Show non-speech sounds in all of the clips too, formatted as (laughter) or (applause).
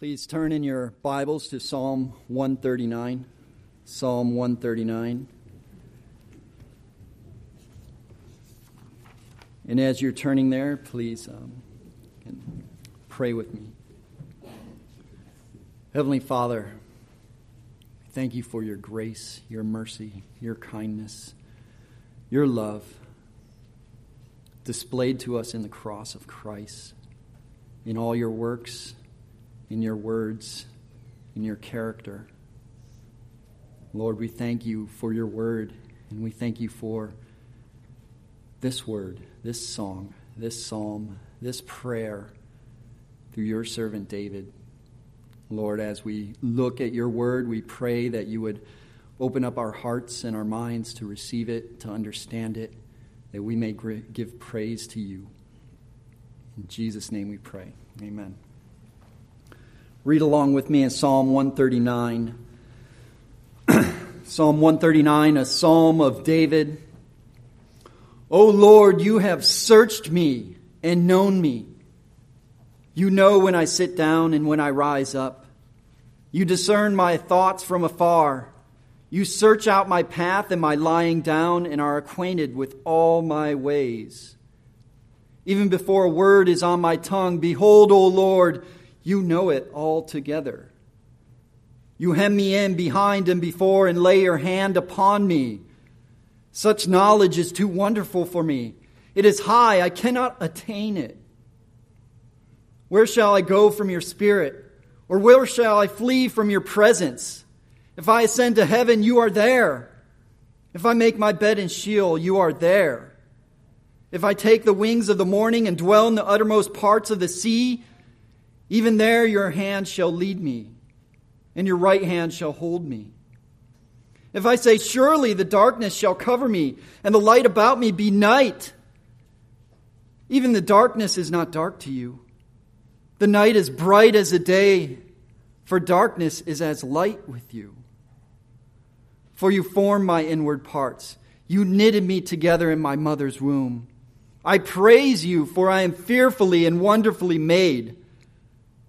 Please turn in your Bibles to Psalm 139. Psalm 139. And as you're turning there, please um, pray with me. Heavenly Father, thank you for your grace, your mercy, your kindness, your love displayed to us in the cross of Christ, in all your works in your words, in your character. Lord, we thank you for your word, and we thank you for this word, this song, this psalm, this prayer through your servant David. Lord, as we look at your word, we pray that you would open up our hearts and our minds to receive it, to understand it, that we may give praise to you. In Jesus' name we pray. Amen. Read along with me in Psalm 139. (clears throat) psalm 139, a psalm of David. O Lord, you have searched me and known me. You know when I sit down and when I rise up. You discern my thoughts from afar. You search out my path and my lying down and are acquainted with all my ways. Even before a word is on my tongue, behold, O Lord, you know it altogether. You hem me in behind and before and lay your hand upon me. Such knowledge is too wonderful for me. It is high, I cannot attain it. Where shall I go from your spirit? Or where shall I flee from your presence? If I ascend to heaven, you are there. If I make my bed in Sheol, you are there. If I take the wings of the morning and dwell in the uttermost parts of the sea, even there your hand shall lead me, and your right hand shall hold me. If I say, Surely the darkness shall cover me, and the light about me be night, even the darkness is not dark to you. The night is bright as a day, for darkness is as light with you. For you formed my inward parts. You knitted me together in my mother's womb. I praise you, for I am fearfully and wonderfully made.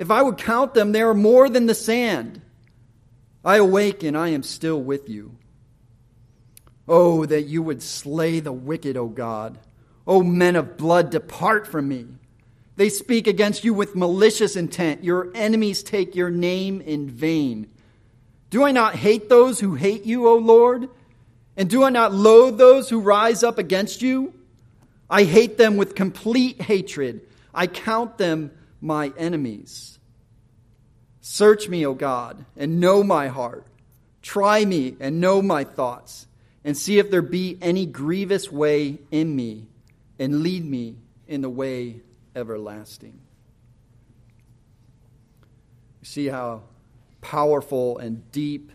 If I would count them, they are more than the sand. I awake and I am still with you. Oh, that you would slay the wicked, O God. O men of blood, depart from me. They speak against you with malicious intent. Your enemies take your name in vain. Do I not hate those who hate you, O Lord? And do I not loathe those who rise up against you? I hate them with complete hatred. I count them my enemies. Search me, O God, and know my heart. Try me and know my thoughts, and see if there be any grievous way in me, and lead me in the way everlasting. You see how powerful and deep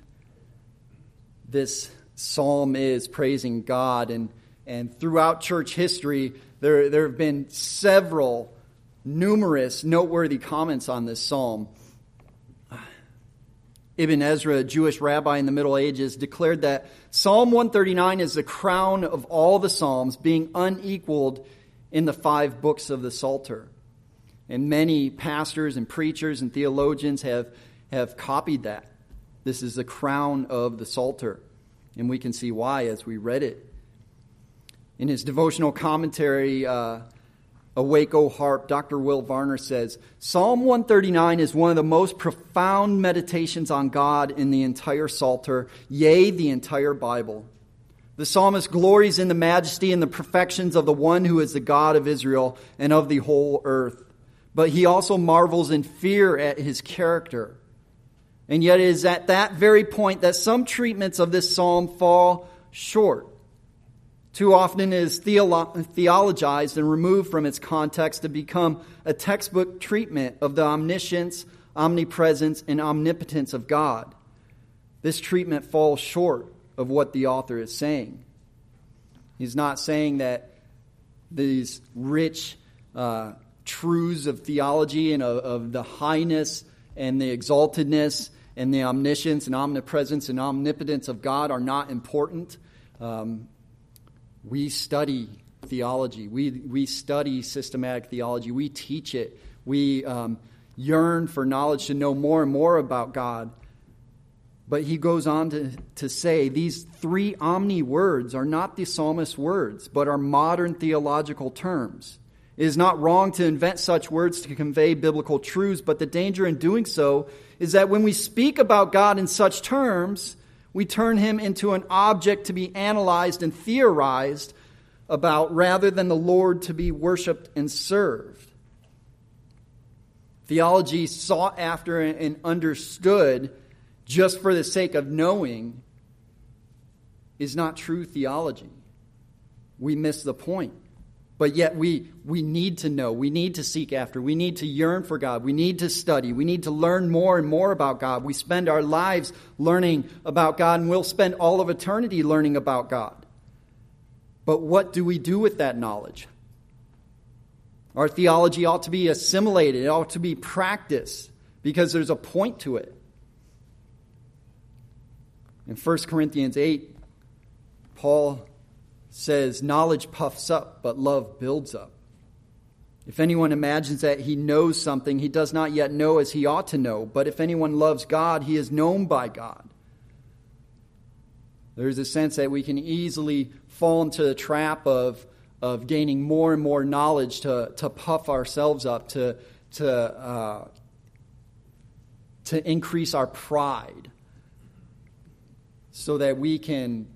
this psalm is, praising God. And, and throughout church history, there, there have been several numerous noteworthy comments on this psalm. Ibn Ezra, a Jewish rabbi in the Middle Ages, declared that Psalm 139 is the crown of all the Psalms, being unequaled in the five books of the Psalter. And many pastors and preachers and theologians have, have copied that. This is the crown of the Psalter. And we can see why as we read it. In his devotional commentary, uh, Awake, O Harp, Dr. Will Varner says Psalm 139 is one of the most profound meditations on God in the entire Psalter, yea, the entire Bible. The psalmist glories in the majesty and the perfections of the one who is the God of Israel and of the whole earth. But he also marvels in fear at his character. And yet it is at that very point that some treatments of this psalm fall short. Too often is theolo- theologized and removed from its context to become a textbook treatment of the omniscience, omnipresence, and omnipotence of God. This treatment falls short of what the author is saying. He's not saying that these rich uh, truths of theology and of, of the highness and the exaltedness and the omniscience and omnipresence and omnipotence of God are not important. Um, we study theology. We, we study systematic theology. We teach it. We um, yearn for knowledge to know more and more about God. But he goes on to, to say these three omni words are not the psalmist's words, but are modern theological terms. It is not wrong to invent such words to convey biblical truths, but the danger in doing so is that when we speak about God in such terms, we turn him into an object to be analyzed and theorized about rather than the Lord to be worshiped and served. Theology sought after and understood just for the sake of knowing is not true theology. We miss the point. But yet we, we need to know. We need to seek after. We need to yearn for God. We need to study. We need to learn more and more about God. We spend our lives learning about God, and we'll spend all of eternity learning about God. But what do we do with that knowledge? Our theology ought to be assimilated, it ought to be practiced because there's a point to it. In 1 Corinthians 8, Paul says, Knowledge puffs up, but love builds up. If anyone imagines that he knows something, he does not yet know as he ought to know. But if anyone loves God, he is known by God. There's a sense that we can easily fall into the trap of, of gaining more and more knowledge to, to puff ourselves up, to, to, uh, to increase our pride, so that we can,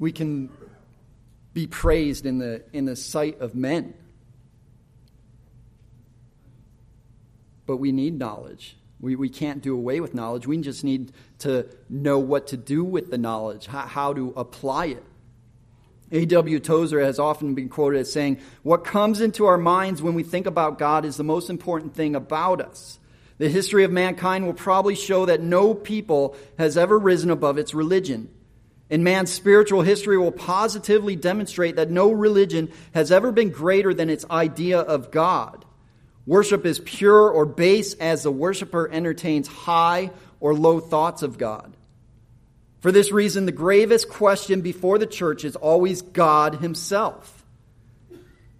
we can be praised in the, in the sight of men. But we need knowledge. We, we can't do away with knowledge. We just need to know what to do with the knowledge, how, how to apply it. A.W. Tozer has often been quoted as saying, What comes into our minds when we think about God is the most important thing about us. The history of mankind will probably show that no people has ever risen above its religion. And man's spiritual history will positively demonstrate that no religion has ever been greater than its idea of God. Worship is pure or base as the worshiper entertains high or low thoughts of God. For this reason, the gravest question before the church is always God Himself.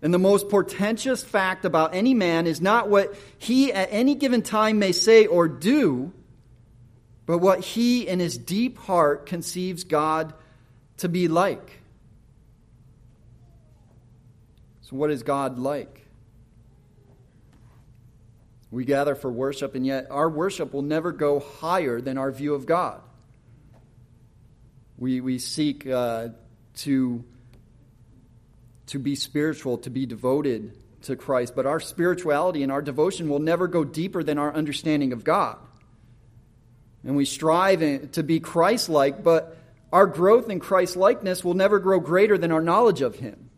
And the most portentous fact about any man is not what he at any given time may say or do, but what he in his deep heart conceives God to be like. So, what is God like? We gather for worship, and yet our worship will never go higher than our view of God. We, we seek uh, to, to be spiritual, to be devoted to Christ, but our spirituality and our devotion will never go deeper than our understanding of God. And we strive to be Christ like, but our growth in Christ likeness will never grow greater than our knowledge of Him.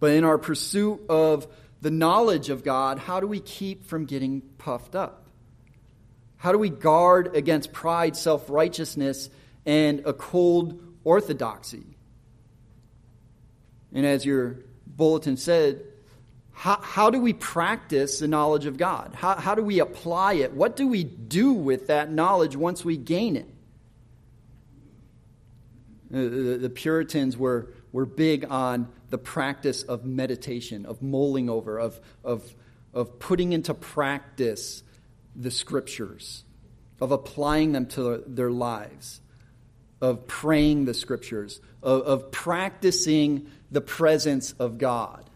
But in our pursuit of the knowledge of God, how do we keep from getting puffed up? How do we guard against pride, self righteousness, and a cold orthodoxy? And as your bulletin said, how, how do we practice the knowledge of God? How, how do we apply it? What do we do with that knowledge once we gain it? The, the Puritans were, were big on the practice of meditation, of mulling over, of, of, of putting into practice the scriptures, of applying them to their lives, of praying the scriptures, of, of practicing the presence of God.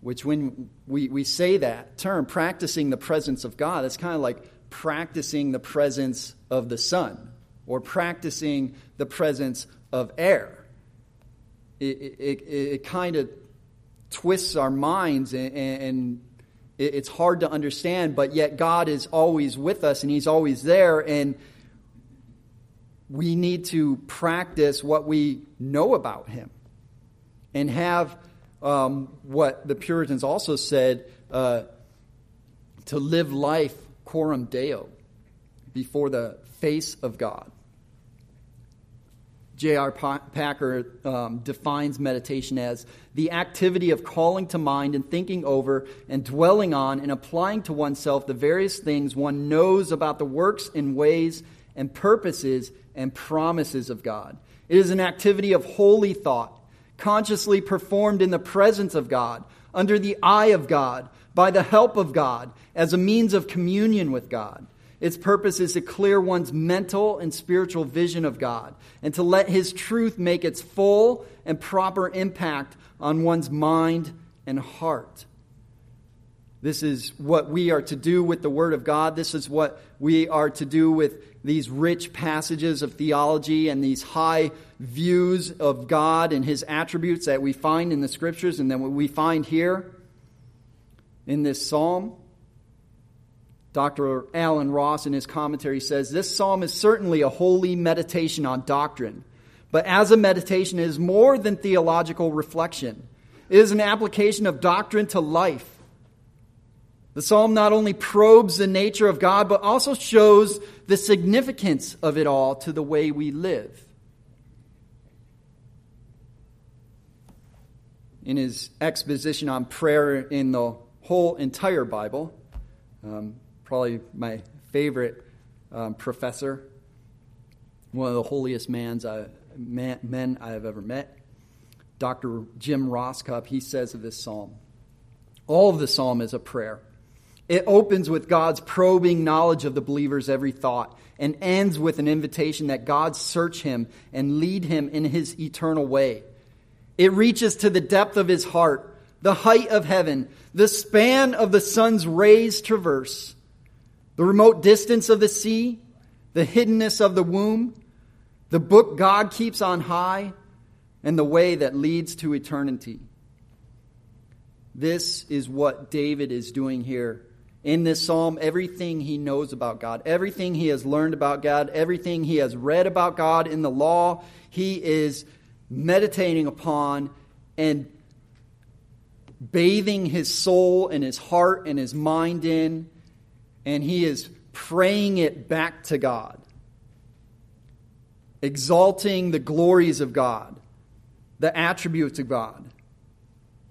Which, when we, we say that term, practicing the presence of God, it's kind of like practicing the presence of the sun or practicing the presence of air it, it, it kind of twists our minds and, and it's hard to understand, but yet God is always with us and He's always there. And we need to practice what we know about Him and have um, what the Puritans also said uh, to live life coram deo, before the face of God. J.I. Packer um, defines meditation as the activity of calling to mind and thinking over and dwelling on and applying to oneself the various things one knows about the works and ways and purposes and promises of God. It is an activity of holy thought, consciously performed in the presence of God, under the eye of God, by the help of God, as a means of communion with God. Its purpose is to clear one's mental and spiritual vision of God and to let His truth make its full and proper impact on one's mind and heart. This is what we are to do with the Word of God. This is what we are to do with these rich passages of theology and these high views of God and His attributes that we find in the Scriptures and then what we find here in this psalm. Dr. Allen Ross, in his commentary, says this psalm is certainly a holy meditation on doctrine, but as a meditation, it is more than theological reflection. It is an application of doctrine to life. The psalm not only probes the nature of God, but also shows the significance of it all to the way we live. In his exposition on prayer in the whole entire Bible, um, probably my favorite um, professor, one of the holiest man's I, man, men I have ever met, Dr. Jim Rosscup, he says of this psalm all of the psalm is a prayer. It opens with God's probing knowledge of the believer's every thought and ends with an invitation that God search him and lead him in his eternal way. It reaches to the depth of his heart, the height of heaven, the span of the sun's rays traverse the remote distance of the sea, the hiddenness of the womb, the book God keeps on high, and the way that leads to eternity. This is what David is doing here in this psalm. Everything he knows about God, everything he has learned about God, everything he has read about God in the law, he is meditating upon and bathing his soul and his heart and his mind in and he is praying it back to God, exalting the glories of God, the attributes of God.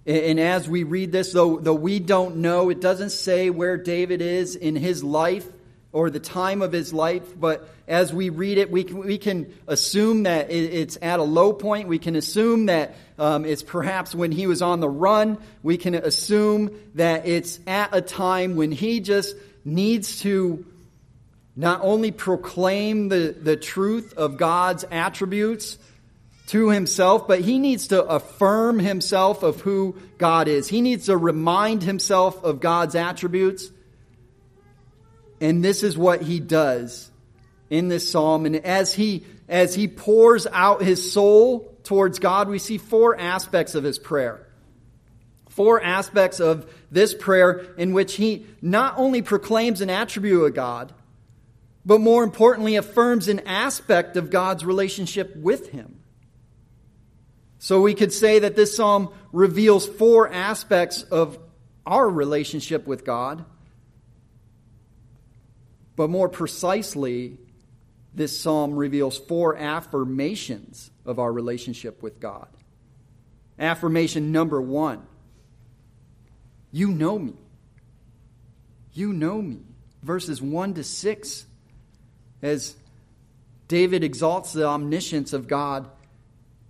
And as we read this, though, though we don't know, it doesn't say where David is in his life or the time of his life, but as we read it, we can, we can assume that it's at a low point. We can assume that um, it's perhaps when he was on the run. We can assume that it's at a time when he just needs to not only proclaim the, the truth of God's attributes to himself, but he needs to affirm himself of who God is. He needs to remind himself of God's attributes. And this is what he does in this psalm. And as he, as he pours out his soul towards God, we see four aspects of his prayer four aspects of this prayer in which he not only proclaims an attribute of God, but more importantly, affirms an aspect of God's relationship with him. So we could say that this psalm reveals four aspects of our relationship with God. But more precisely, this psalm reveals four affirmations of our relationship with God. Affirmation number one you know me. You know me. Verses 1 to 6, as David exalts the omniscience of God,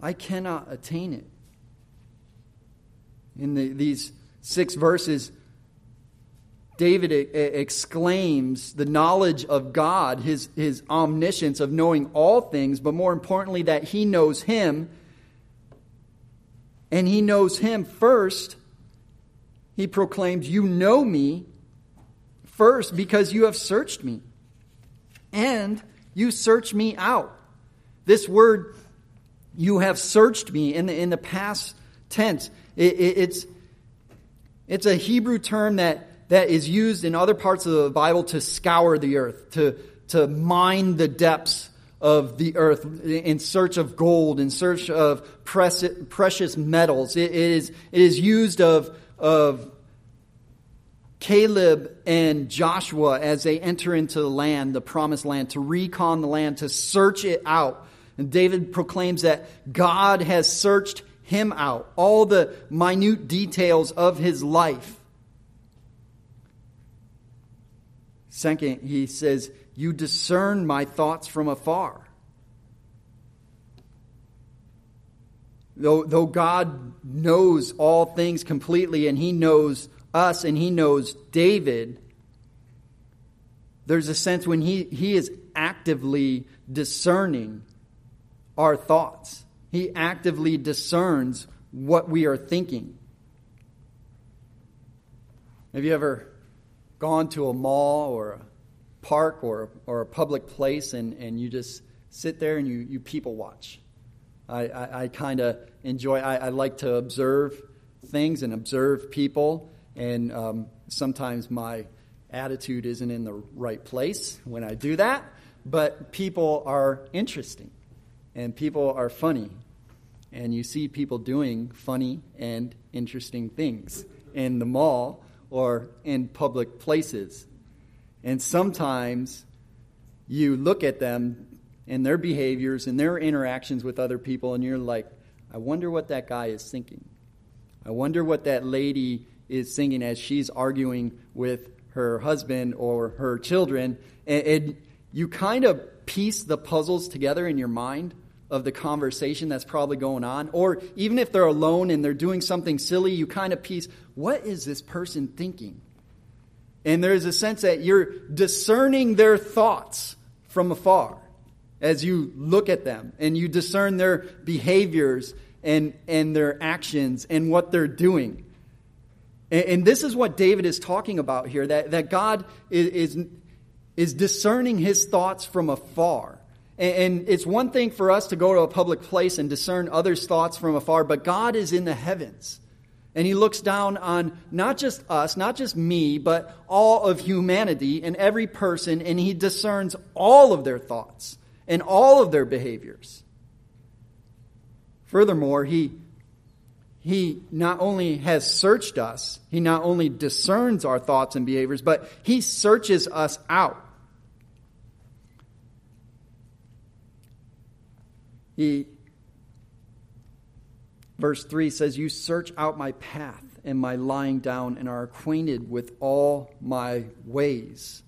I cannot attain it. In the, these six verses, David exclaims the knowledge of God, his, his omniscience of knowing all things, but more importantly, that he knows him and he knows him first, he proclaims, You know me First, because you have searched me, and you search me out. This word, you have searched me, in the, in the past tense, it, it, it's, it's a Hebrew term that, that is used in other parts of the Bible to scour the earth, to, to mine the depths of the earth in search of gold, in search of precious metals. It is, it is used of, of Caleb and Joshua as they enter into the land, the promised land, to recon the land, to search it out. And David proclaims that God has searched him out, all the minute details of his life. Second, he says, You discern my thoughts from afar. Though, though God knows all things completely and he knows us and he knows David, there's a sense when he, he is actively discerning our thoughts. He actively discerns what we are thinking. Have you ever gone to a mall or a park or, or a public place and, and you just sit there and you, you people watch? I, I, I kind of enjoy, I, I like to observe things and observe people and um, sometimes my attitude isn't in the right place when I do that, but people are interesting and people are funny. And you see people doing funny and interesting things in the mall or in public places. And sometimes you look at them and their behaviors and their interactions with other people, and you're like, I wonder what that guy is thinking. I wonder what that lady is singing as she's arguing with her husband or her children. And, and you kind of piece the puzzles together in your mind of the conversation that's probably going on. Or even if they're alone and they're doing something silly, you kind of piece, what is this person thinking? And there's a sense that you're discerning their thoughts from afar as you look at them and you discern their behaviors and, and their actions and what they're doing. And, and this is what David is talking about here that, that God is, is, is discerning his thoughts from afar. And, it's one thing for us to go to a public place and discern others' thoughts from afar, but God is in the heavens. And he looks down on not just us, not just me, but all of humanity and every person, and he discerns all of their thoughts and all of their behaviors. Furthermore, he he not only has searched us, he not only discerns our thoughts and behaviors, but he searches us out. He, verse 3 says, You search out my path and my lying down and are acquainted with all my ways.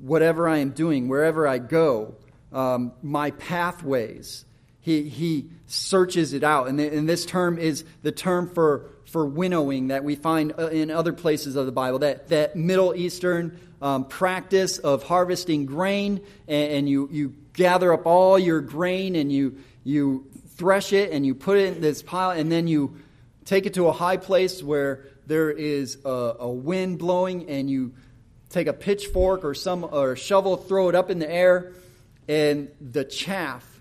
Whatever I am doing, wherever I go, um, my pathways he, he searches it out. And, the, and this term is the term for, for winnowing that we find uh, in other places of the Bible. That, that Middle Eastern um, practice of harvesting grain, and, and, you, you gather up all your grain and you, you thresh it and you put it in this pile, and then you take it to a high place where there is a, a wind blowing, and you take a pitchfork or some or shovel, throw it up in the air, and the chaff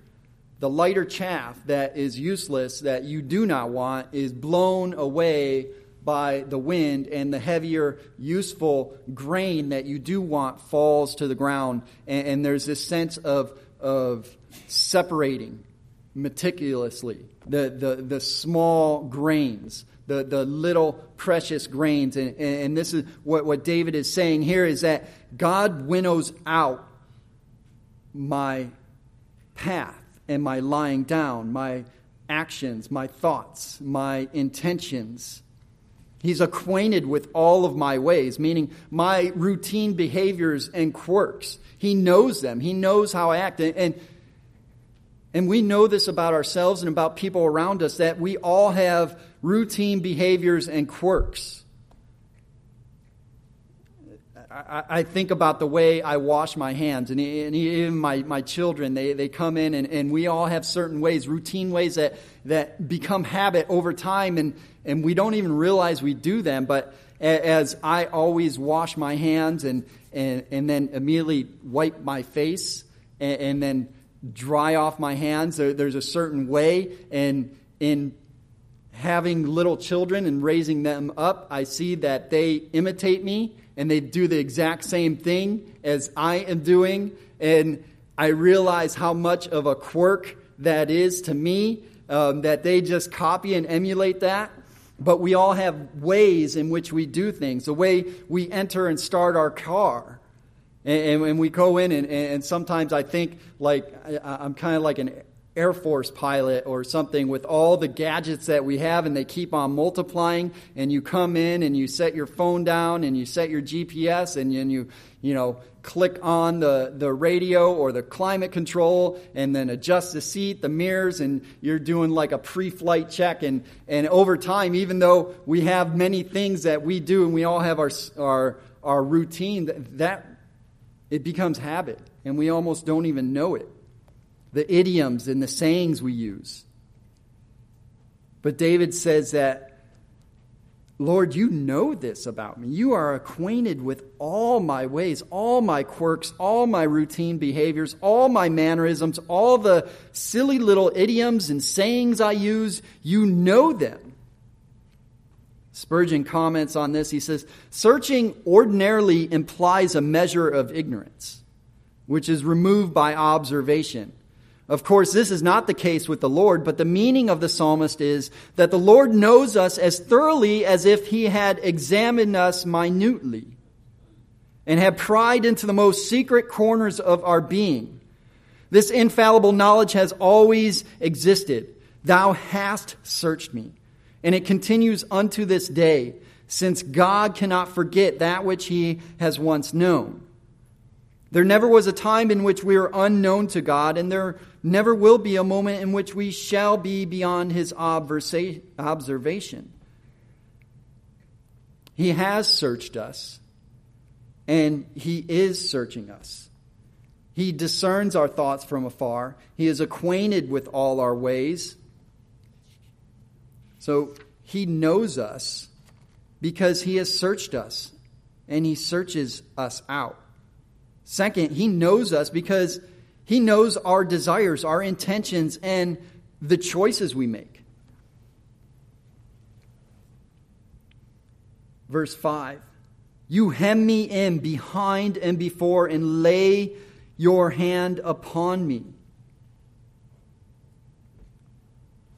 the lighter chaff that is useless, that you do not want, is blown away by the wind, and the heavier, useful grain that you do want falls to the ground. And, and there's this sense of, of separating meticulously the, the, the small grains, the, the little precious grains. And, and this is what, what David is saying here is that God winnows out my path and my lying down, my actions, my thoughts, my intentions. He's acquainted with all of my ways, meaning my routine behaviors and quirks. He knows them. He knows how I act. And, and we know this about ourselves and about people around us that we all have routine behaviors and quirks. I, think about the way I wash my hands, and even my, my children, they, they come in, and, and we all have certain ways, routine ways that, that become habit over time, and, and we don't even realize we do them. But as I always wash my hands and, and, and then immediately wipe my face and, and then dry off my hands, there, there's a certain way, and in having little children and raising them up, I see that they imitate me and they do the exact same thing as I am doing. And I realize how much of a quirk that is to me, um, that they just copy and emulate that. But we all have ways in which we do things. The way we enter and start our car. And, and, we go in, and, and sometimes I think like I, I'm kind of like an Air Force pilot or something with all the gadgets that we have and they keep on multiplying and you come in and you set your phone down and you set your GPS and, and you you know click on the, the radio or the climate control and then adjust the seat, the mirrors, and you're doing like a pre-flight check and, and over time, even though we have many things that we do and we all have our our our routine, that, that it becomes habit and we almost don't even know it the idioms and the sayings we use. But David says that, Lord, you know this about me. You are acquainted with all my ways, all my quirks, all my routine behaviors, all my mannerisms, all the silly little idioms and sayings I use. You know them. Spurgeon comments on this. He says, Searching ordinarily implies a measure of ignorance, which is removed by observation. Of course, this is not the case with the Lord, but the meaning of the psalmist is that the Lord knows us as thoroughly as if he had examined us minutely and had pried into the most secret corners of our being. This infallible knowledge has always existed. Thou hast searched me. And it continues unto this day, since God cannot forget that which he has once known. There never was a time in which we were unknown to God, and there never will be a moment in which we shall be beyond his observation. He has searched us, and he is searching us. He discerns our thoughts from afar. He is acquainted with all our ways. So he knows us because he has searched us, and he searches us out. Second, he knows us because he knows our desires, our intentions, and the choices we make. Verse 5 You hem me in behind and before, and lay your hand upon me.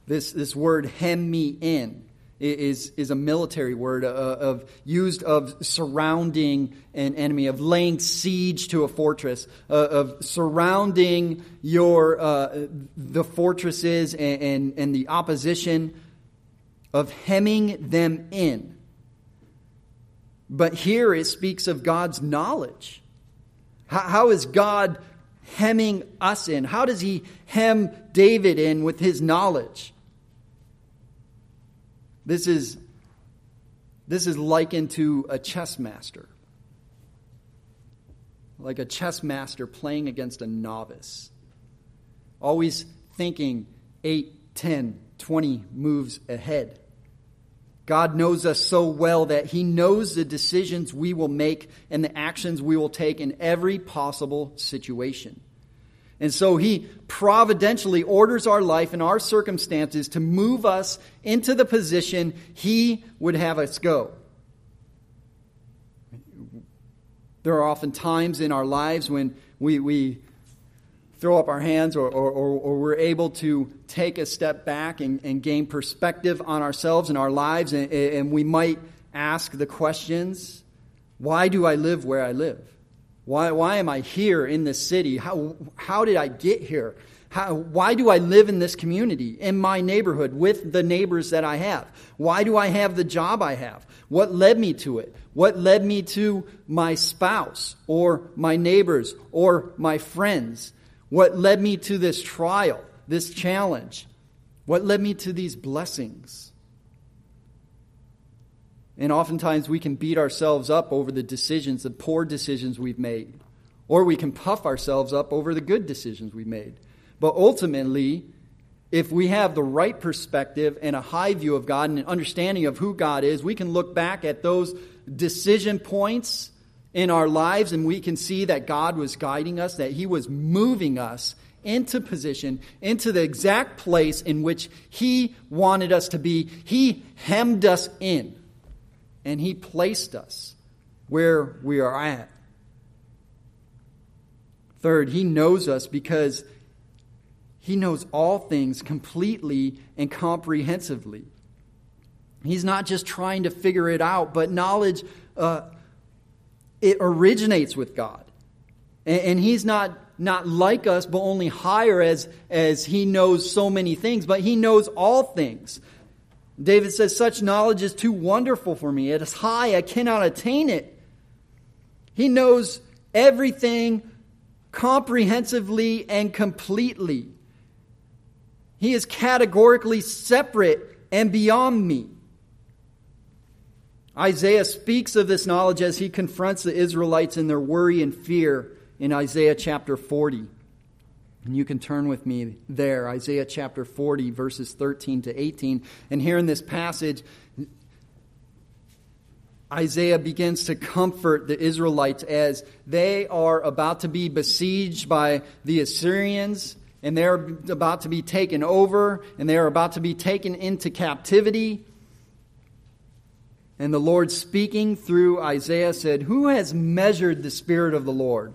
This, this word hem me in is, is a military word uh, of used of surrounding an enemy, of laying siege to a fortress, uh, of surrounding your uh, the fortresses and, and, and the opposition, of hemming them in. But here it speaks of God's knowledge. how, how is God hemming us in? How does he hem David in with his knowledge? This is, this is likened to a chess master. Like a chess master playing against a novice. Always thinking 8, 10, 20 moves ahead. God knows us so well that He knows the decisions we will make and the actions we will take in every possible situation. And so he providentially orders our life and our circumstances to move us into the position he would have us go. There are often times in our lives when we, we throw up our hands or, or, or, or we're able to take a step back and, and, gain perspective on ourselves and our lives, and, and we might ask the questions why do I live where I live? Why, why am I here in this city? How, how did I get here? How, why do I live in this community, in my neighborhood, with the neighbors that I have? Why do I have the job I have? What led me to it? What led me to my spouse, or my neighbors, or my friends? What led me to this trial, this challenge? What led me to these blessings? And oftentimes we can beat ourselves up over the decisions, the poor decisions we've made. Or we can puff ourselves up over the good decisions we've made. But ultimately, if we have the right perspective and a high view of God and an understanding of who God is, we can look back at those decision points in our lives and we can see that God was guiding us, that He was moving us into position, into the exact place in which He wanted us to be. He hemmed us in and He placed us where we are at. Third, He knows us because He knows all things completely and comprehensively. He's not just trying to figure it out, but knowledge, uh, it originates with God. And, and He's not not like us, but only higher as, as he knows so many things, but he knows all things. David says, Such knowledge is too wonderful for me. It is high, I cannot attain it. He knows everything comprehensively and completely. He is categorically separate and beyond me. Isaiah speaks of this knowledge as he confronts the Israelites in their worry and fear in Isaiah chapter 40. And you can turn with me there, Isaiah chapter 40, verses 13 to 18. And here in this passage, Isaiah begins to comfort the Israelites as they are about to be besieged by the Assyrians, and they're about to be taken over, and they are about to be taken into captivity. And the Lord, speaking through Isaiah, said, Who has measured the Spirit of the Lord?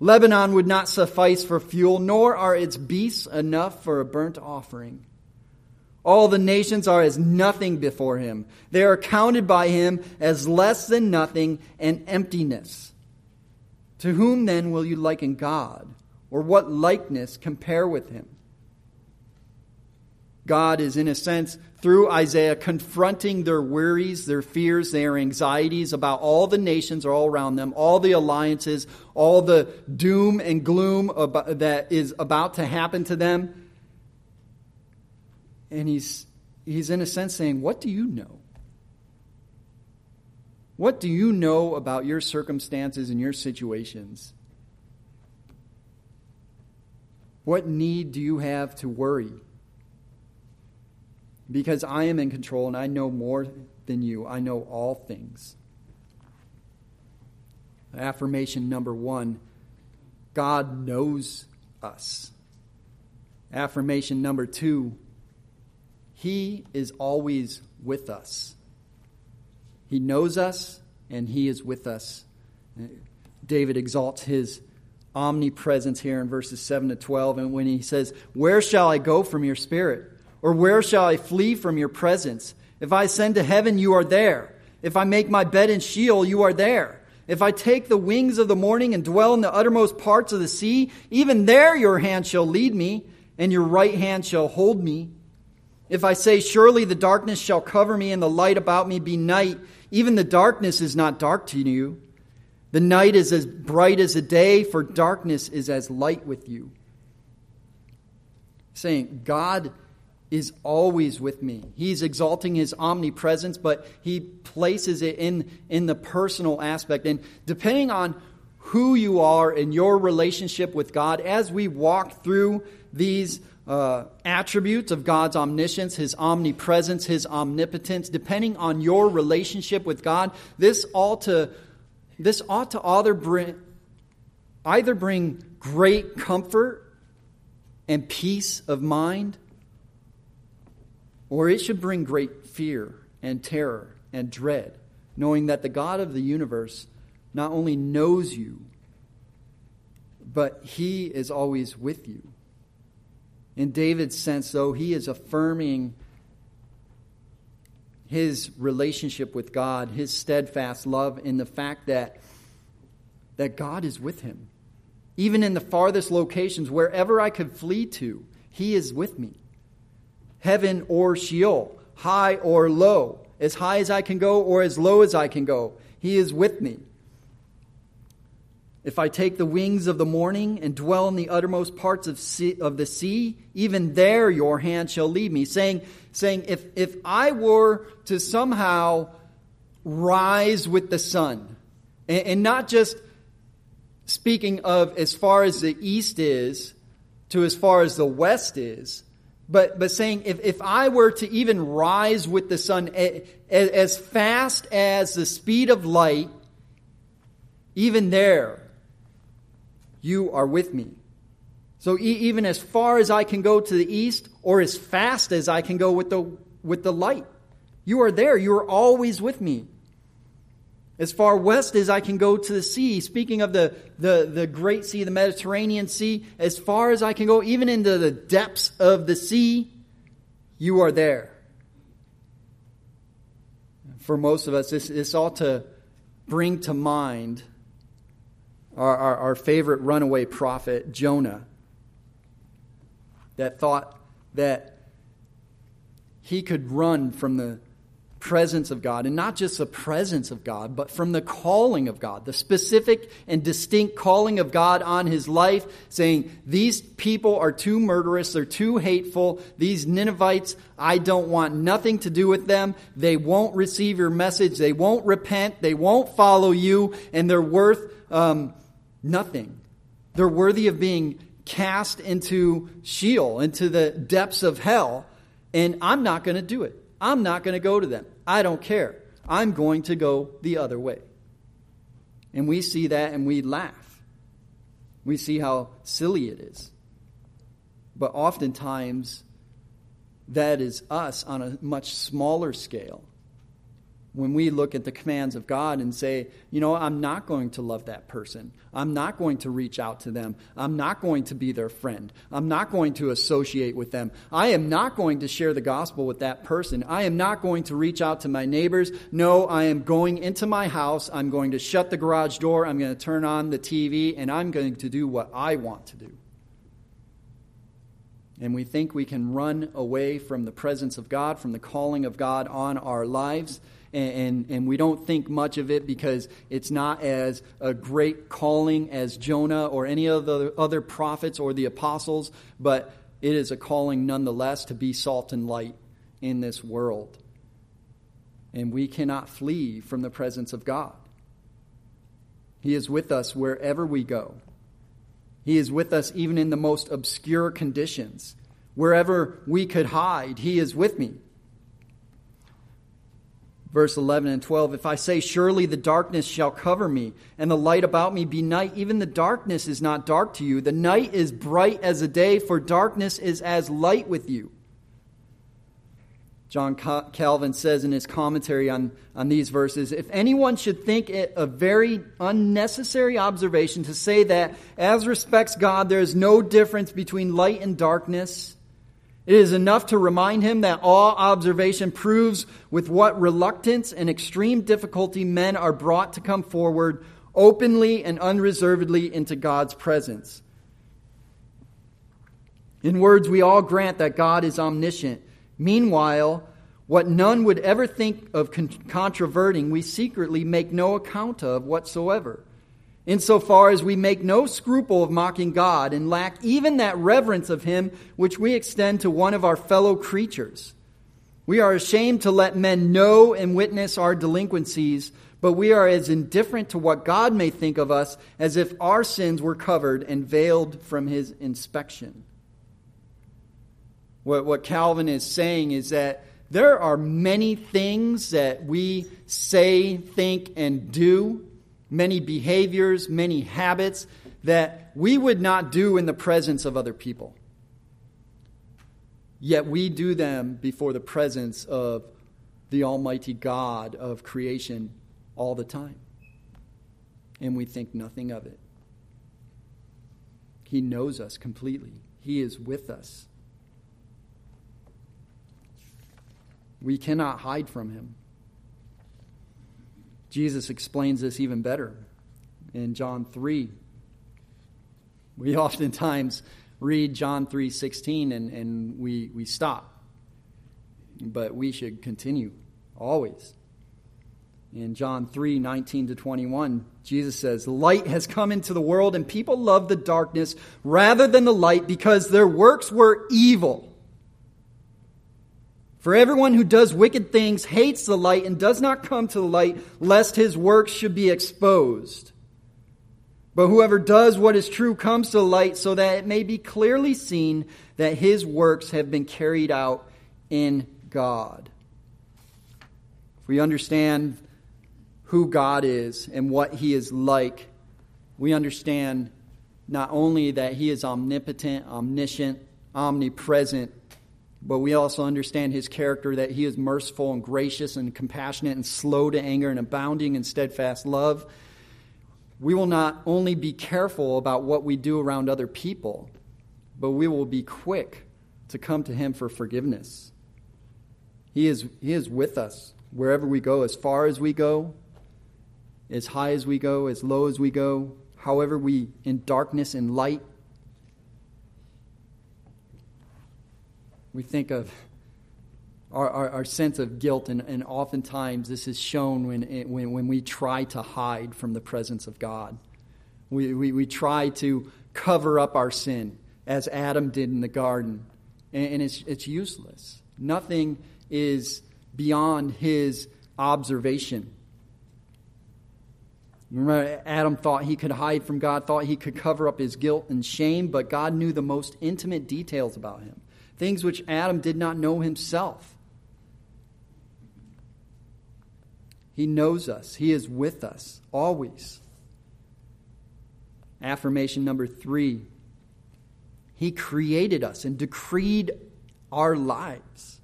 Lebanon would not suffice for fuel, nor are its beasts enough for a burnt offering. All the nations are as nothing before him. They are counted by him as less than nothing and emptiness. To whom then will you liken God? Or what likeness compare with him? God is, in a sense, through Isaiah, confronting their worries, their fears, their anxieties about all the nations all around them, all the alliances, all the doom and gloom about, that is about to happen to them. And he's, he's, in a sense, saying, What do you know? What do you know about your circumstances and your situations? What need do you have to worry? Because I am in control and I know more than you. I know all things. Affirmation number one God knows us. Affirmation number two He is always with us. He knows us and He is with us. David exalts His omnipresence here in verses 7 to 12. And when he says, Where shall I go from your spirit? Or where shall I flee from your presence? If I ascend to heaven, you are there. If I make my bed in Sheol, you are there. If I take the wings of the morning and dwell in the uttermost parts of the sea, even there your hand shall lead me, and your right hand shall hold me. If I say, Surely the darkness shall cover me, and the light about me be night, even the darkness is not dark to you. The night is as bright as the day, for darkness is as light with you. Saying, God is always with me. He's exalting his omnipresence, but he places it in, in the personal aspect. And depending on who you are in your relationship with God, as we walk through these uh, attributes of God's omniscience, his omnipresence, his omnipotence, depending on your relationship with God, this ought to, this ought to either bring, either bring great comfort and peace of mind or it should bring great fear and terror and dread, knowing that the God of the universe not only knows you, but he is always with you. In David's sense, though, he is affirming his relationship with God, his steadfast love, in the fact that that God is with him. Even in the farthest locations, wherever I could flee to, he is with me. Heaven or Sheol, high or low, as high as I can go or as low as I can go, he is with me. If I take the wings of the morning and dwell in the uttermost parts of, sea, of the sea, even there your hand shall lead me. Saying, saying if, if I were to somehow rise with the sun, and, and not just speaking of as far as the east is to as far as the west is, but, but saying if, if I were to even rise with the sun as fast as the speed of light, even there, you are with me. So e- even as far as I can go to the east, or as fast as I can go with the, with the light, you are there. You are always with me. As far west as I can go to the sea, speaking of the, the, the great sea, the Mediterranean Sea, as far as I can go, even into the depths of the sea, you are there. For most of us, this, this ought to bring to mind our, our, our favorite runaway prophet, Jonah, that thought that he could run from the presence of God, and not just the presence of God, but from the calling of God, the specific and distinct calling of God on his life, saying, These people are too murderous, they're too hateful, these Ninevites, I don't want nothing to do with them. They won't receive your message, they won't repent, they won't follow you, and they're worth um, nothing. They're worthy of being cast into Sheol, into the depths of hell, and I'm not going to do it. I'm not going to go to them. I don't care. I'm going to go the other way. And we see that and we laugh. We see how silly it is. But oftentimes, that is us on a much smaller scale when we look at the commands of God and say, you know, I'm not going to love that person. I'm not going to reach out to them. I'm not going to be their friend. I'm not going to associate with them. I am not going to share the gospel with that person. I am not going to reach out to my neighbors. No, I am going into my house. I'm going to shut the garage door. I'm going to turn on the TV and I'm going to do what I want to do. And we think we can run away from the presence of God, from the calling of God on our lives and, and, and, we don't think much of it because it's not as a great calling as Jonah or any of the other prophets or the apostles, but it is a calling nonetheless to be salt and light in this world. And we cannot flee from the presence of God. He is with us wherever we go. He is with us even in the most obscure conditions. Wherever we could hide, He is with me verse 11 and 12 if i say surely the darkness shall cover me and the light about me be night even the darkness is not dark to you. The night is bright as the day for darkness is as light with you. John calvin says in his commentary on, on these verses if anyone should think it a very unnecessary observation to say that as respects god there is no difference between light and darkness it is enough to remind him that all observation proves with what reluctance and extreme difficulty men are brought to come forward openly and unreservedly into God's presence. In words, we all grant that God is omniscient. Meanwhile, what none would ever think of controverting, we secretly make no account of whatsoever insofar as we make no scruple of mocking God and lack even that reverence of Him which we extend to one of our fellow creatures. We are ashamed to let men know and witness our delinquencies, but we are as indifferent to what God may think of us as if our sins were covered and veiled from His inspection. What, what Calvin is saying is that there are many things that we say, think, and do many behaviors, many habits that we would not do in the presence of other people. Yet we do them before the presence of the Almighty God of creation all the time. And we think nothing of it. He knows us completely, He is with us. We cannot hide from Him. Jesus explains this even better. in John 3. We (laughs) oftentimes read John 3:16 and, and we, we stop. But we should continue always. In John 3 19 to 21, Jesus says, Light has come into the world, and people love the darkness rather than the light because their works were evil. For everyone who does wicked things hates the light and does not come to the light, lest his works should be exposed. But whoever does what is true comes to the light so that it may be clearly seen that his works have been carried out in God. If we understand who God is and what he is like, we understand not only that he is omnipotent, omniscient, omnipresent, but we also understand his character that he is merciful and gracious and compassionate and slow to anger and abounding in steadfast love. We will not only be careful about what we do around other people, but we will be quick to come to him for forgiveness. He is, he is with us wherever we go, as far as we go, as high as we go, as low as we go, however we, in darkness and light. We think of our, our, our, sense of guilt, and, and oftentimes this is shown when, when, when we try to hide from the presence of God. We, we, we try to cover up our sin, as Adam did in the garden, and, and it's, it's useless. Nothing is beyond his observation. Remember, Adam thought he could hide from God, thought he could cover up his guilt and shame, but God knew the most intimate details about him, things which Adam did not know himself. He knows us, He is with us always. Affirmation number three He created us and decreed our lives.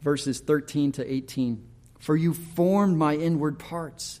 verses 13 to 18. For you formed my inward parts.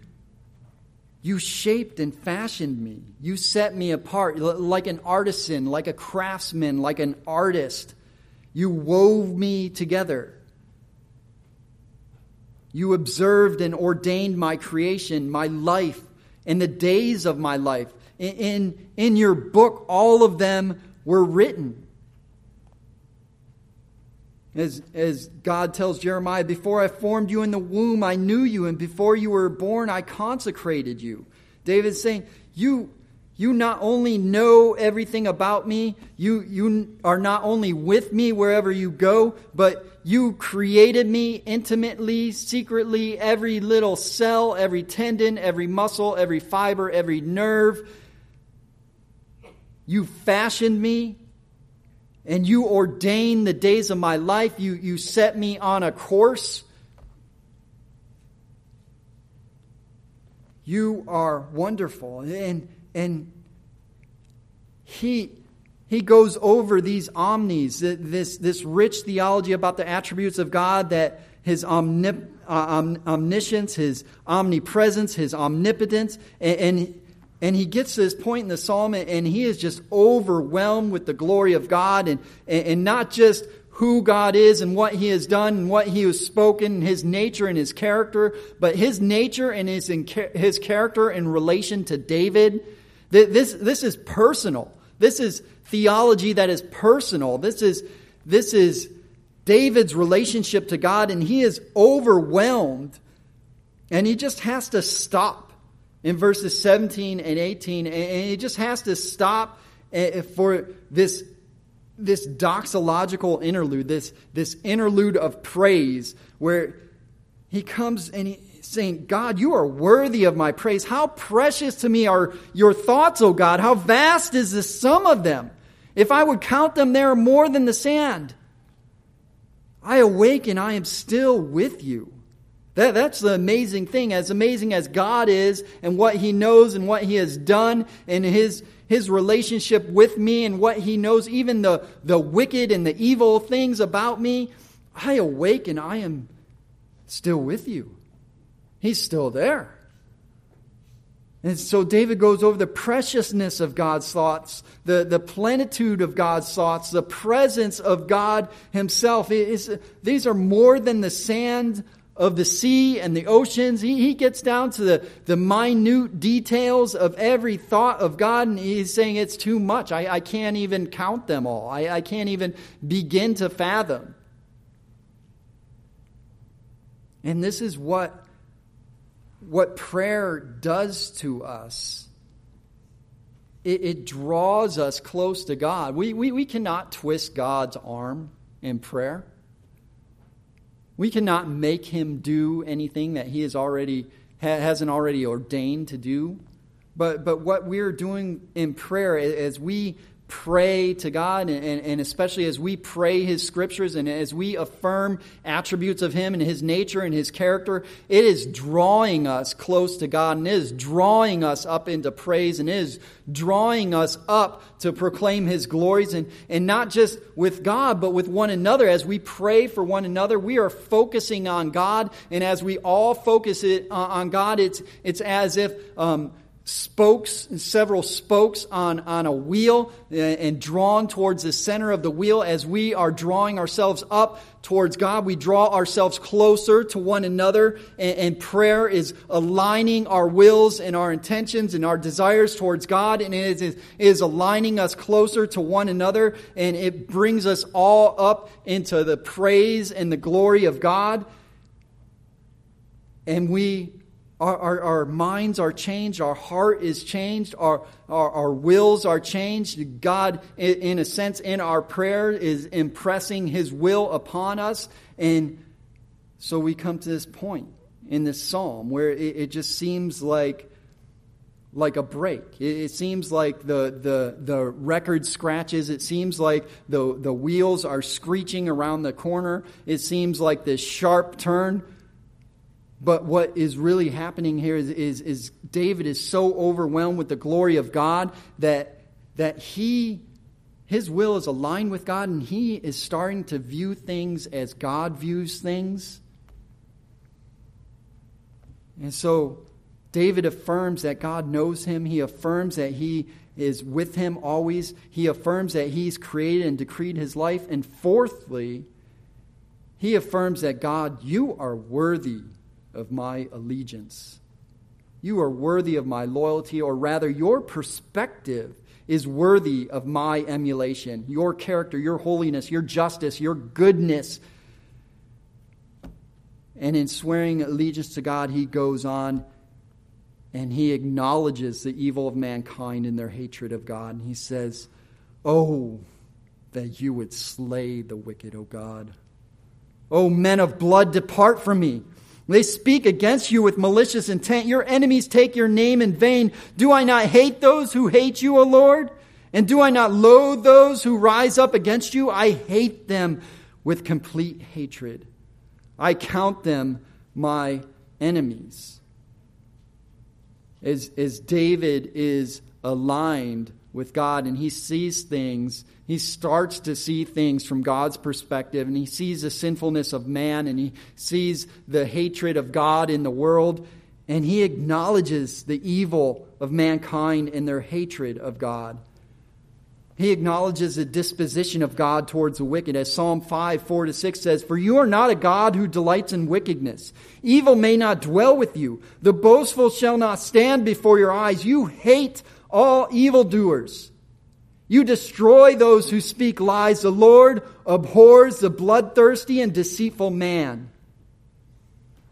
you shaped and fashioned me. You set me apart like an artisan, like a craftsman, like an artist. You wove me together. You observed and ordained my creation, my life, and the days of my life. In, in, in your book, all of them were written. As, as God tells Jeremiah, before I formed you in the womb, I knew you, and before you were born, I consecrated you. David's saying, You, you not only know everything about me, you, you are not only with me wherever you go, but you created me intimately, secretly, every little cell, every tendon, every muscle, every fiber, every nerve. You fashioned me and you ordain the days of my life. You, you set me on a course. You are wonderful. And, and he, he goes over these omnis, this, this rich theology about the attributes of God that his omnip, uh, omniscience, his omnipresence, his omnipotence, and, and and he gets to this point in the psalm, and he is just overwhelmed with the glory of God, and, and not just who God is and what he has done and what he has spoken, his nature and his character, but his nature and his, his character in relation to David. This, this is personal. This is theology that is personal. This is, this is David's relationship to God, and he is overwhelmed, and he just has to stop in verses 17 and 18, and it just has to stop eh, for this, this doxological interlude, this, this interlude of praise, where he comes and he's saying, God, you are worthy of my praise. How precious to me are your thoughts, O God. How vast is the sum of them. If I would count them, they are more than the sand. I awake and I am still with you. That, that's the amazing thing. As amazing as God is and what He knows and what He has done and His, His relationship with me and what He knows, even the, the wicked and the evil things about me, I awake and I am still with you. He's still there. And so David goes over the preciousness of God's thoughts, the, the plenitude of God's thoughts, the presence of God Himself. these are more than the sand of the sea and the oceans. He, he gets down to the, the minute details of every thought of God, and he's saying it's too much. I, I can't even count them all, I, I can't even begin to fathom. And this is what what prayer does to us. It, it draws us close to God. We, we, we cannot twist God's arm in prayer. We cannot make him do anything that he has already hasn't already ordained to do. But but what we're doing in prayer as we pray to God, and, and, especially as we pray His scriptures and as we affirm attributes of Him and His nature and His character, it is drawing us close to God and is drawing us up into praise and is drawing us up to proclaim His glories and, and not just with God, but with one another. As we pray for one another, we are focusing on God, and as we all focus it uh, on God, it's, it's as if um, spokes, several spokes on, on a wheel uh, and drawn towards the center of the wheel as we are drawing ourselves up towards God. We draw ourselves closer to one another and, and prayer is aligning our wills and our intentions and our desires towards God and it is, it is aligning us closer to one another and it brings us all up into the praise and the glory of God. And we our, our, our, minds are changed. Our heart is changed. Our, our, our wills are changed. God, in a sense, in our prayer, is impressing His will upon us. And so we come to this point in this psalm where it, it just seems like like a break. It, it, seems like the, the, the record scratches. It seems like the, the wheels are screeching around the corner. It seems like this sharp turn but what is really happening here is, is, is, David is so overwhelmed with the glory of God that, that he, his will is aligned with God and he is starting to view things as God views things. And so David affirms that God knows him. He affirms that he is with him always. He affirms that he's created and decreed his life. And fourthly, he affirms that God, you are worthy of my allegiance. You are worthy of my loyalty, or rather, your perspective is worthy of my emulation. Your character, your holiness, your justice, your goodness. And in swearing allegiance to God, he goes on and he acknowledges the evil of mankind and their hatred of God. And he says, Oh, that you would slay the wicked, O God. O men of blood, depart from me. They speak against you with malicious intent. Your enemies take your name in vain. Do I not hate those who hate you, O Lord? And do I not loathe those who rise up against you? I hate them with complete hatred. I count them my enemies. As, as David is aligned with God and he sees things he starts to see things from God's perspective and he sees the sinfulness of man and he sees the hatred of God in the world and he acknowledges the evil of mankind and their hatred of God. He acknowledges the disposition of God towards the wicked, as Psalm 5, 4 to 6 says, For you are not a God who delights in wickedness. Evil may not dwell with you. The boastful shall not stand before your eyes. You hate all evildoers. You destroy those who speak lies. The Lord abhors the bloodthirsty and deceitful man.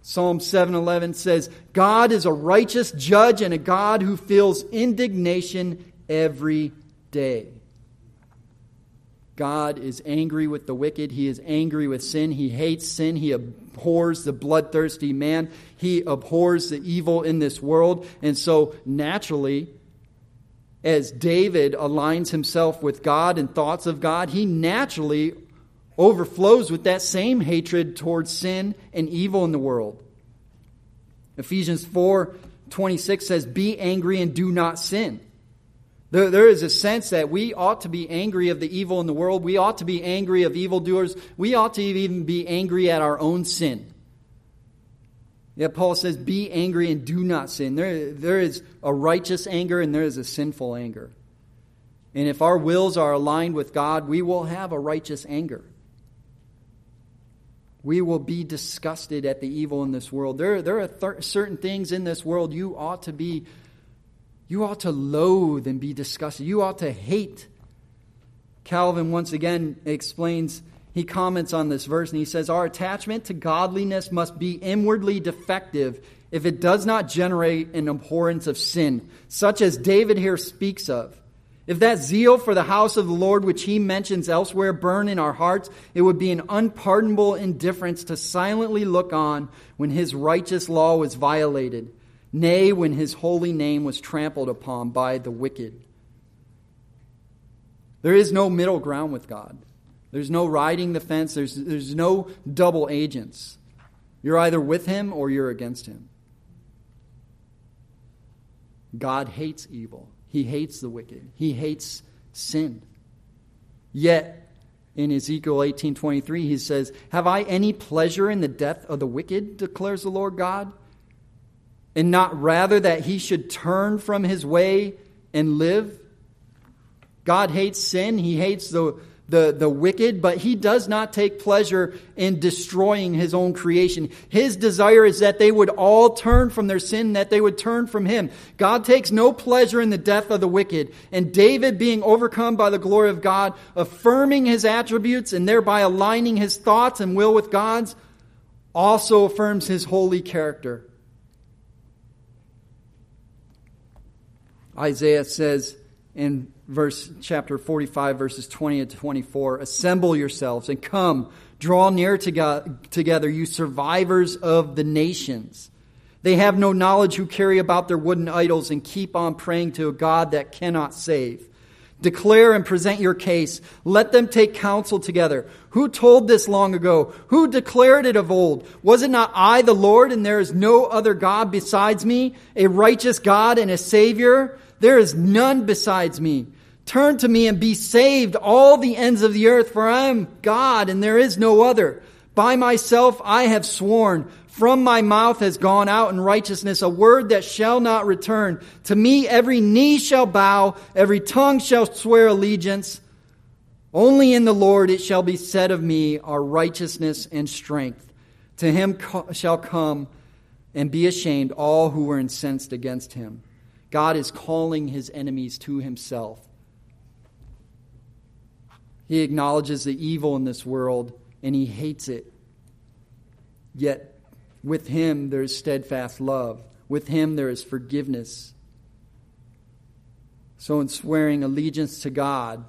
Psalm 7:11 says, "God is a righteous judge and a God who feels indignation every day." God is angry with the wicked. He is angry with sin. He hates sin. He abhors the bloodthirsty man. He abhors the evil in this world. And so, naturally, as David aligns himself with God and thoughts of God, he naturally overflows with that same hatred towards sin and evil in the world. Ephesians 4 26 says, Be angry and do not sin. There, there is a sense that we ought to be angry of the evil in the world. We ought to be angry of evildoers. We ought to even be angry at our own sin. Yet Paul says, Be angry and do not sin. There, there is a righteous anger and there is a sinful anger. And if our wills are aligned with God, we will have a righteous anger. We will be disgusted at the evil in this world. There, there are certain things in this world you ought to be, you ought to loathe and be disgusted. You ought to hate. Calvin once again explains, he comments on this verse and he says, Our attachment to godliness must be inwardly defective if it does not generate an abhorrence of sin, such as David here speaks of. If that zeal for the house of the Lord, which he mentions elsewhere, burn in our hearts, it would be an unpardonable indifference to silently look on when his righteous law was violated, nay, when his holy name was trampled upon by the wicked. There is no middle ground with God. There's no riding the fence. There's, there's no double agents. You're either with him or you're against him. God hates evil. He hates the wicked. He hates sin. Yet, in Ezekiel 18:23 he says, "Have I any pleasure in the death of the wicked?" declares the Lord God, "and not rather that he should turn from his way and live?" God hates sin. He hates the the, the wicked, but he does not take pleasure in destroying his own creation. His desire is that they would all turn from their sin, that they would turn from him. God takes no pleasure in the death of the wicked. And David, being overcome by the glory of God, affirming his attributes and thereby aligning his thoughts and will with God's, also affirms his holy character. Isaiah says in verse chapter 45 verses 20 to 24 assemble yourselves and come draw near to God, together you survivors of the nations. They have no knowledge who carry about their wooden idols and keep on praying to a god that cannot save. Declare and present your case. Let them take counsel together. Who told this long ago? Who declared it of old? Was it not i the lord and there is no other god besides me a righteous god and a savior? There is none besides me Turn to me and be saved, all the ends of the earth, for I am God and there is no other. By myself I have sworn. From my mouth has gone out in righteousness a word that shall not return. To me every knee shall bow, every tongue shall swear allegiance. Only in the Lord it shall be said of me are righteousness and strength. To him shall come and be ashamed all who were incensed against him. God is calling his enemies to himself. He acknowledges the evil in this world and he hates it. Yet with him there is steadfast love. With him there is forgiveness. So, in swearing allegiance to God,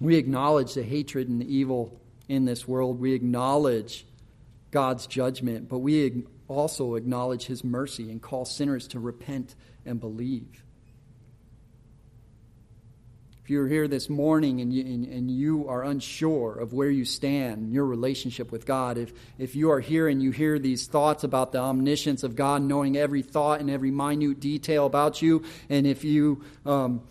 we acknowledge the hatred and the evil in this world. We acknowledge God's judgment, but we also acknowledge his mercy and call sinners to repent and believe. If you're here this morning and you, and, and, you are unsure of where you stand in your relationship with God, if, if you are here and you hear these thoughts about the omniscience of God, knowing every thought and every minute detail about you, and if you um,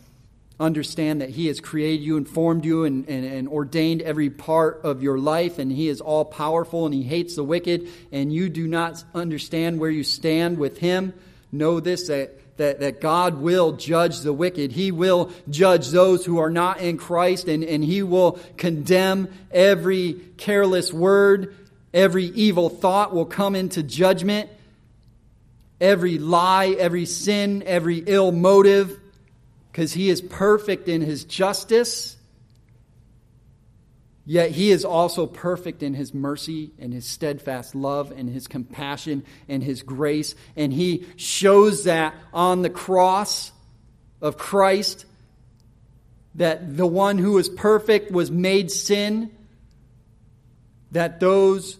understand that He has created you and formed you and, and, and ordained every part of your life, and He is all powerful and He hates the wicked, and you do not understand where you stand with Him, know this that that, that God will judge the wicked. He will judge those who are not in Christ, and, and He will condemn every careless word. Every evil thought will come into judgment. Every lie, every sin, every ill motive, because He is perfect in His justice. Yet he is also perfect in his mercy and his steadfast love and his compassion and his grace. And he shows that on the cross of Christ that the one who was perfect was made sin, that those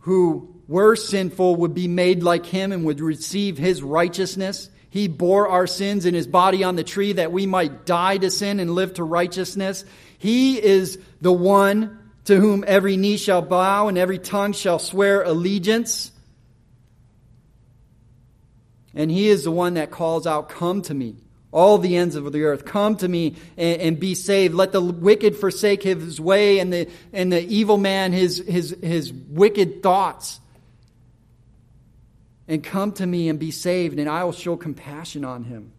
who were sinful would be made like him and would receive his righteousness. He bore our sins in his body on the tree that we might die to sin and live to righteousness. He is the one to whom every knee shall bow and every tongue shall swear allegiance. And he is the one that calls out, Come to me, all the ends of the earth. Come to me and, and, be saved. Let the wicked forsake his way and the, and the evil man his, his, his wicked thoughts. And come to me and be saved, and I will show compassion on him.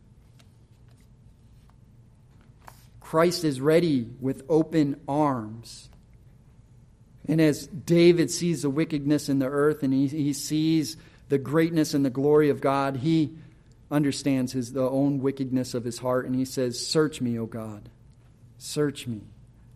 Christ is ready with open arms. And as David sees the wickedness in the earth and he, he sees the greatness and the glory of God, he understands his the own wickedness of his heart and he says, "Search me, O God. Search me.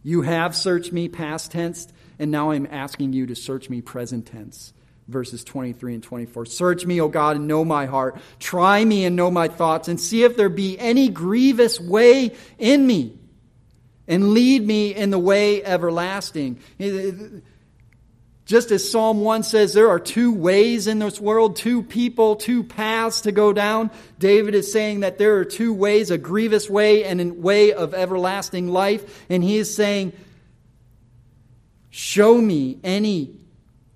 You have searched me past tense, and now I'm asking you to search me present tense." Verses 23 and 24. Search me, O God, and know my heart. Try me and know my thoughts, and see if there be any grievous way in me, and lead me in the way everlasting. Just as Psalm 1 says, there are two ways in this world, two people, two paths to go down. David is saying that there are two ways, a grievous way and a way of everlasting life. And he is saying, show me any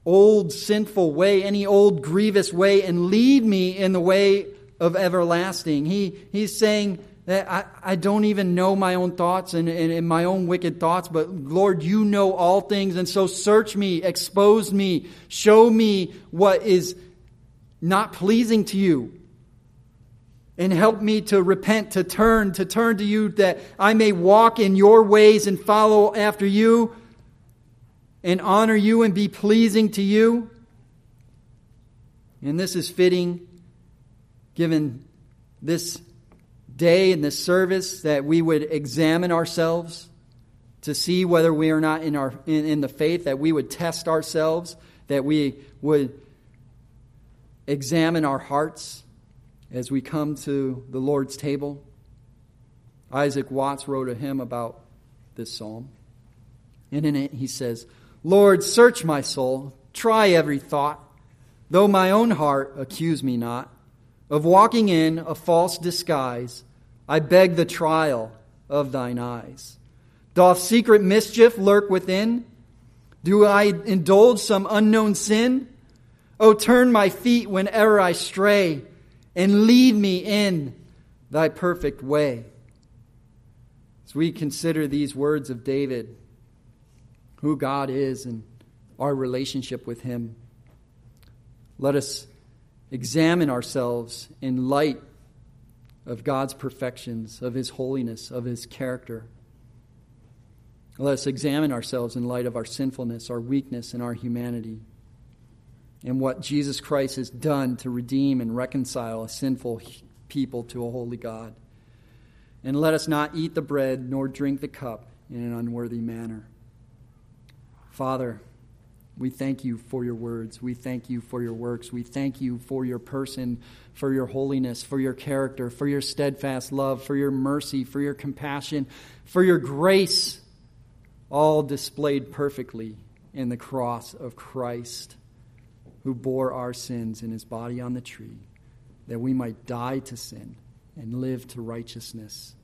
old sinful way, any old grievous way, and lead me in the way of everlasting. He, he's saying, I, I don't even know my own thoughts and, and, and, my own wicked thoughts, but Lord, you know all things. And so search me, expose me, show me what is not pleasing to you. And help me to repent, to turn, to turn to you that I may walk in your ways and follow after you and honor you and be pleasing to you. And this is fitting given this day in this service that we would examine ourselves to see whether we are not in, our, in, in the faith, that we would test ourselves, that we would examine our hearts as we come to the Lord's table. Isaac Watts wrote a hymn about this psalm. And in it he says, Lord, search my soul, try every thought, though my own heart accuse me not of walking in a false disguise I beg the trial of thine eyes. Doth secret mischief lurk within? Do I indulge some unknown sin? O turn my feet whenever I stray, and lead me in thy perfect way. As we consider these words of David, who God is and our relationship with him, let us examine ourselves in light of God's perfections, of His holiness, of His character. Let us examine ourselves in light of our sinfulness, our weakness, and our humanity, and what Jesus Christ has done to redeem and reconcile a sinful people to a holy God. And let us not eat the bread nor drink the cup in an unworthy manner. Father, we thank you for your words. We thank you for your works. We thank you for your person, for your holiness, for your character, for your steadfast love, for your mercy, for your compassion, for your grace, all displayed perfectly in the cross of Christ, who bore our sins in his body on the tree, that we might die to sin and live to righteousness.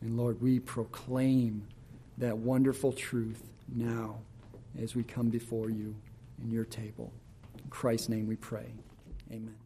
And Lord, we proclaim that wonderful truth now as we come before you in your table. In Christ's name we pray. Amen.